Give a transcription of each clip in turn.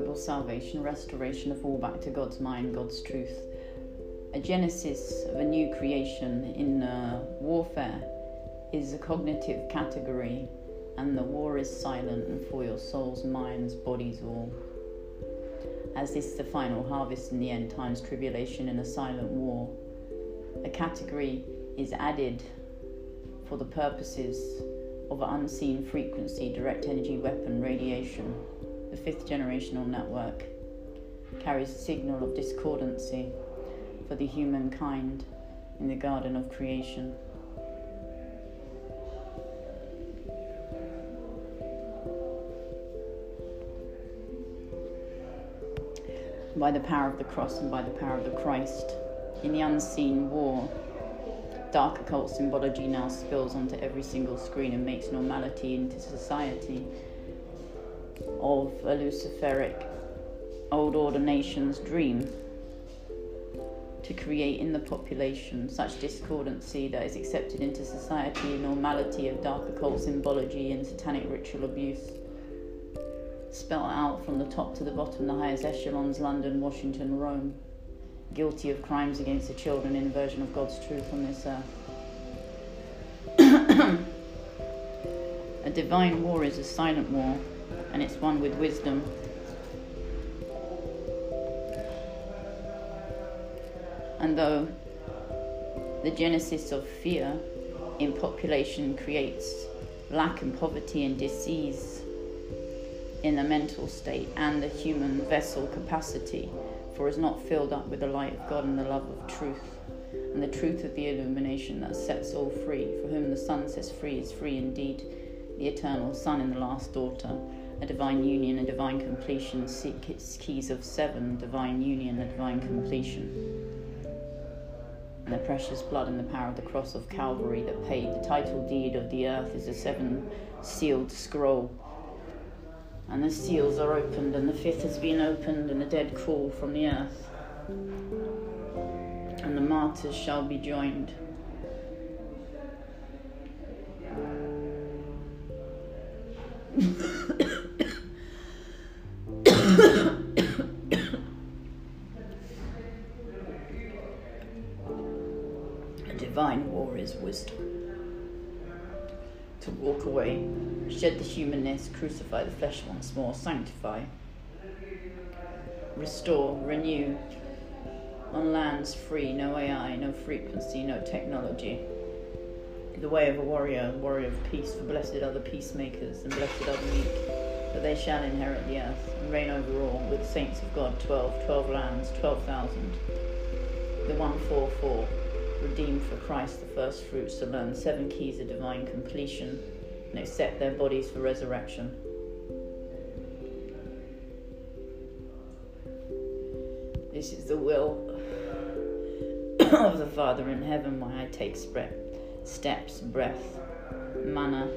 global salvation, restoration of all back to God's mind, God's truth. A genesis of a new creation in uh, warfare is a cognitive category, and the war is silent and for your souls, minds, bodies, all. As this is the final harvest in the end times, tribulation in a silent war. A category is added for the purposes of unseen frequency, direct energy weapon, radiation. The fifth generational network carries a signal of discordancy for the humankind in the garden of creation. By the power of the cross and by the power of the Christ, in the unseen war, dark occult symbology now spills onto every single screen and makes normality into society of a Luciferic old order nation's dream to create in the population such discordancy that is accepted into society, normality of dark occult symbology and satanic ritual abuse. Spelt out from the top to the bottom, the highest echelons London, Washington, Rome, guilty of crimes against the children, inversion of God's truth on this earth. a divine war is a silent war, and it's one with wisdom. And though the genesis of fear in population creates lack and poverty and disease in the mental state and the human vessel capacity, for is not filled up with the light of God and the love of truth, and the truth of the illumination that sets all free. For whom the Son sets free is free indeed, the eternal Son and the last daughter, a divine union, a divine completion, seek its keys of seven, divine union, a divine completion and the precious blood and the power of the cross of Calvary that paid the title deed of the earth is a seven sealed scroll. And the seals are opened, and the fifth has been opened, and the dead call from the earth. And the martyrs shall be joined. A divine war is wisdom. Walk away, shed the humanness, crucify the flesh once more, sanctify, restore, renew, on lands free, no AI, no frequency, no technology. The way of a warrior, warrior of peace, for blessed are the peacemakers, and blessed are the meek, for they shall inherit the earth, and reign over all, with the saints of God, twelve, twelve lands, twelve thousand. The one four four redeemed for Christ the first fruits to learn seven keys of divine completion and accept their bodies for resurrection. This is the will of the Father in heaven why I take steps, breath, manner.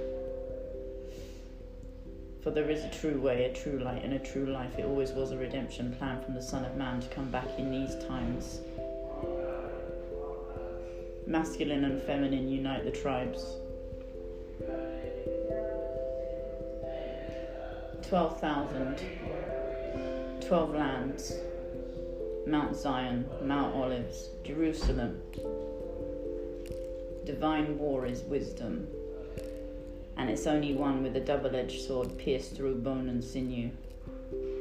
For there is a true way, a true light, and a true life. It always was a redemption plan from the Son of Man to come back in these times masculine and feminine unite the tribes. 12,000, 12 lands, Mount Zion, Mount Olives, Jerusalem. Divine war is wisdom, and it's only one with a double edged sword pierced through bone and sinew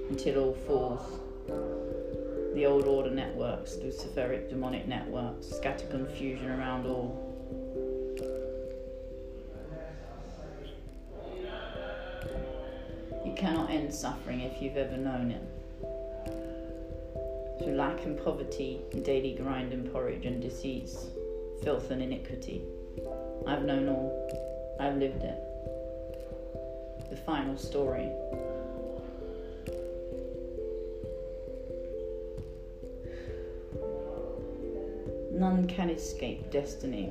until all falls the old order networks, Luciferic demonic networks, scatter confusion around all. You cannot end suffering if you've ever known it. Through lack and poverty, daily grind and porridge and disease, filth and iniquity. I've known all. I've lived it. The final story None can escape destiny.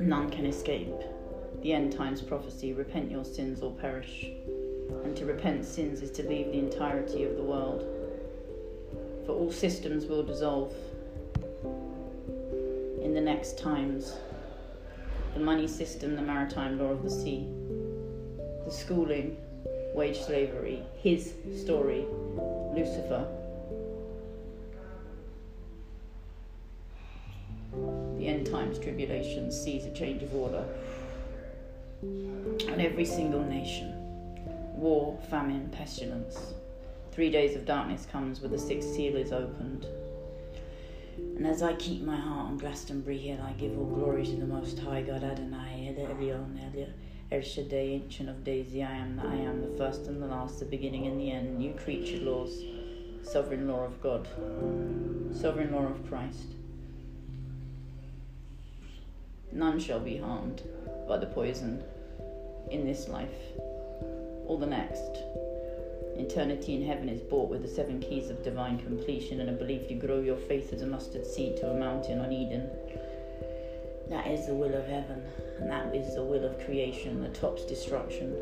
None can escape the end times prophecy repent your sins or perish. And to repent sins is to leave the entirety of the world. For all systems will dissolve in the next times. the money system, the maritime law of the sea, the schooling, wage slavery, his story, Lucifer. Times tribulation sees a change of order on every single nation. War, famine, pestilence. Three days of darkness comes where the sixth seal is opened. And as I keep my heart on Glastonbury Hill, I give all glory to the Most High God Adonai, El Elyon, El Shaddai, Ancient of Days, I am that I am, the first and the last, the beginning and the end, new creature laws, sovereign law of God, sovereign law of Christ. None shall be harmed by the poison in this life or the next. Eternity in heaven is bought with the seven keys of divine completion and a belief you grow your faith as a mustard seed to a mountain on Eden. That is the will of heaven, and that is the will of creation that tops destruction.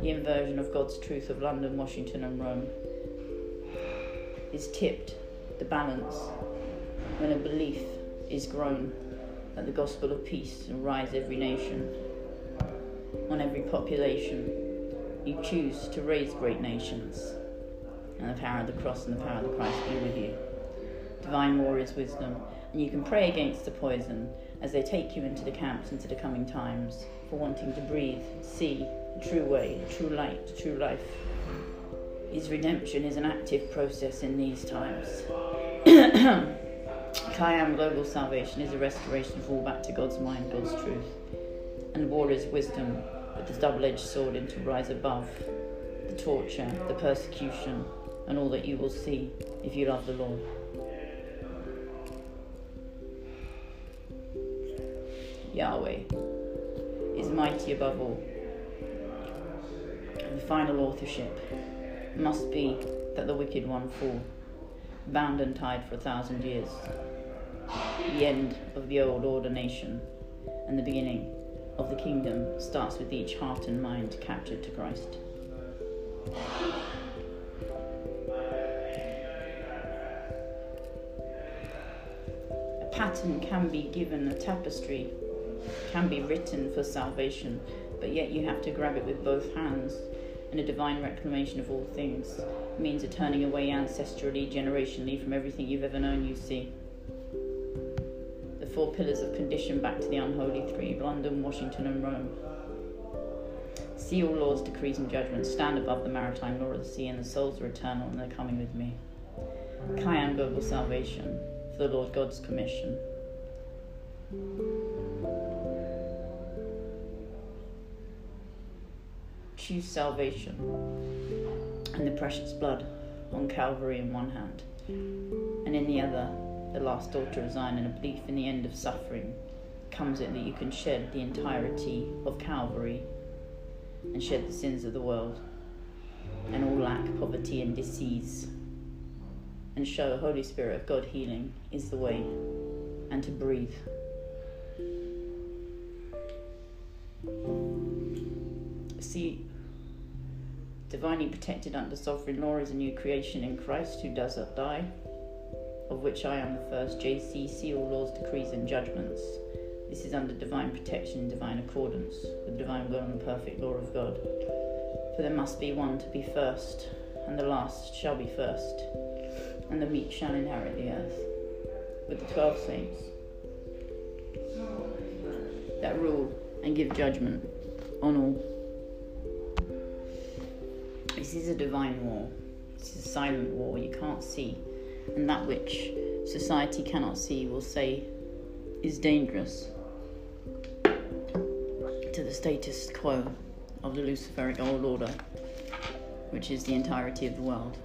The inversion of God's truth of London, Washington, and Rome is tipped, the balance, when a belief is grown that the gospel of peace rise every nation, on every population. You choose to raise great nations, and the power of the cross and the power of the Christ be with you. Divine war is wisdom, and you can pray against the poison as they take you into the camps into the coming times for wanting to breathe, see the true way, the true light, the true life. His redemption is an active process in these times. Kayam global salvation is a restoration of all back to God's mind, God's truth. And war is wisdom with the double edged sword and to rise above the torture, the persecution, and all that you will see if you love the Lord. Yahweh is mighty above all. And the final authorship must be that the wicked one fall, bound and tied for a thousand years. The end of the old order nation and the beginning of the kingdom starts with each heart and mind captured to Christ. A pattern can be given, a tapestry can be written for salvation, but yet you have to grab it with both hands. And a divine reclamation of all things means a turning away ancestrally, generationally from everything you've ever known, you see. The four pillars of condition back to the unholy three London, Washington, and Rome. See all laws, decrees, and judgments stand above the maritime law of the sea, and the souls are eternal, and they're coming with me. Kayan global salvation for the Lord God's commission. choose salvation and the precious blood on Calvary in one hand, and in the other, the last daughter of Zion, and a belief in the end of suffering comes it that you can shed the entirety of Calvary and shed the sins of the world and all lack, poverty, and disease, and show the Holy Spirit of God healing is the way, and to breathe. See, divinely protected under sovereign law is a new creation in Christ who does not die, of which I am the first. JC, all laws, decrees, and judgments. This is under divine protection divine accordance with divine will and perfect law of God. For there must be one to be first, and the last shall be first, and the meek shall inherit the earth. With the twelve saints that rule and give judgment on all. This is a divine war. This is a silent war you can't see. And that which society cannot see will say is dangerous to the status quo of the Luciferic old order, which is the entirety of the world.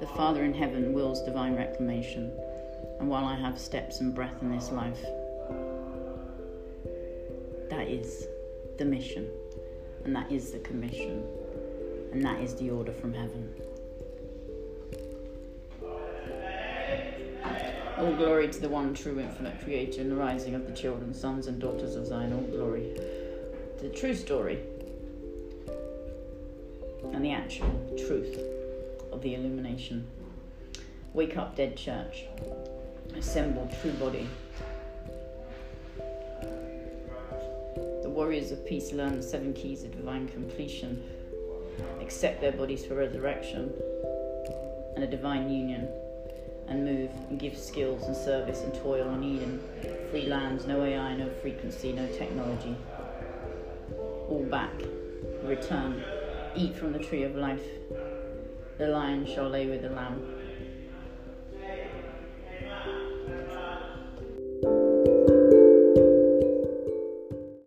The Father in heaven wills divine reclamation and while I have steps and breath in this life. That is the mission, and that is the commission, and that is the order from heaven. All glory to the one true infinite creator and the rising of the children, sons and daughters of Zion. All glory the true story and the actual truth of the illumination. Wake up, dead church. Assemble, true body. The warriors of peace learn the seven keys of divine completion, accept their bodies for resurrection and a divine union, and move and give skills and service and toil on Eden. Free lands, no AI, no frequency, no technology. All back, return, eat from the tree of life. The lion shall lay with the lamb.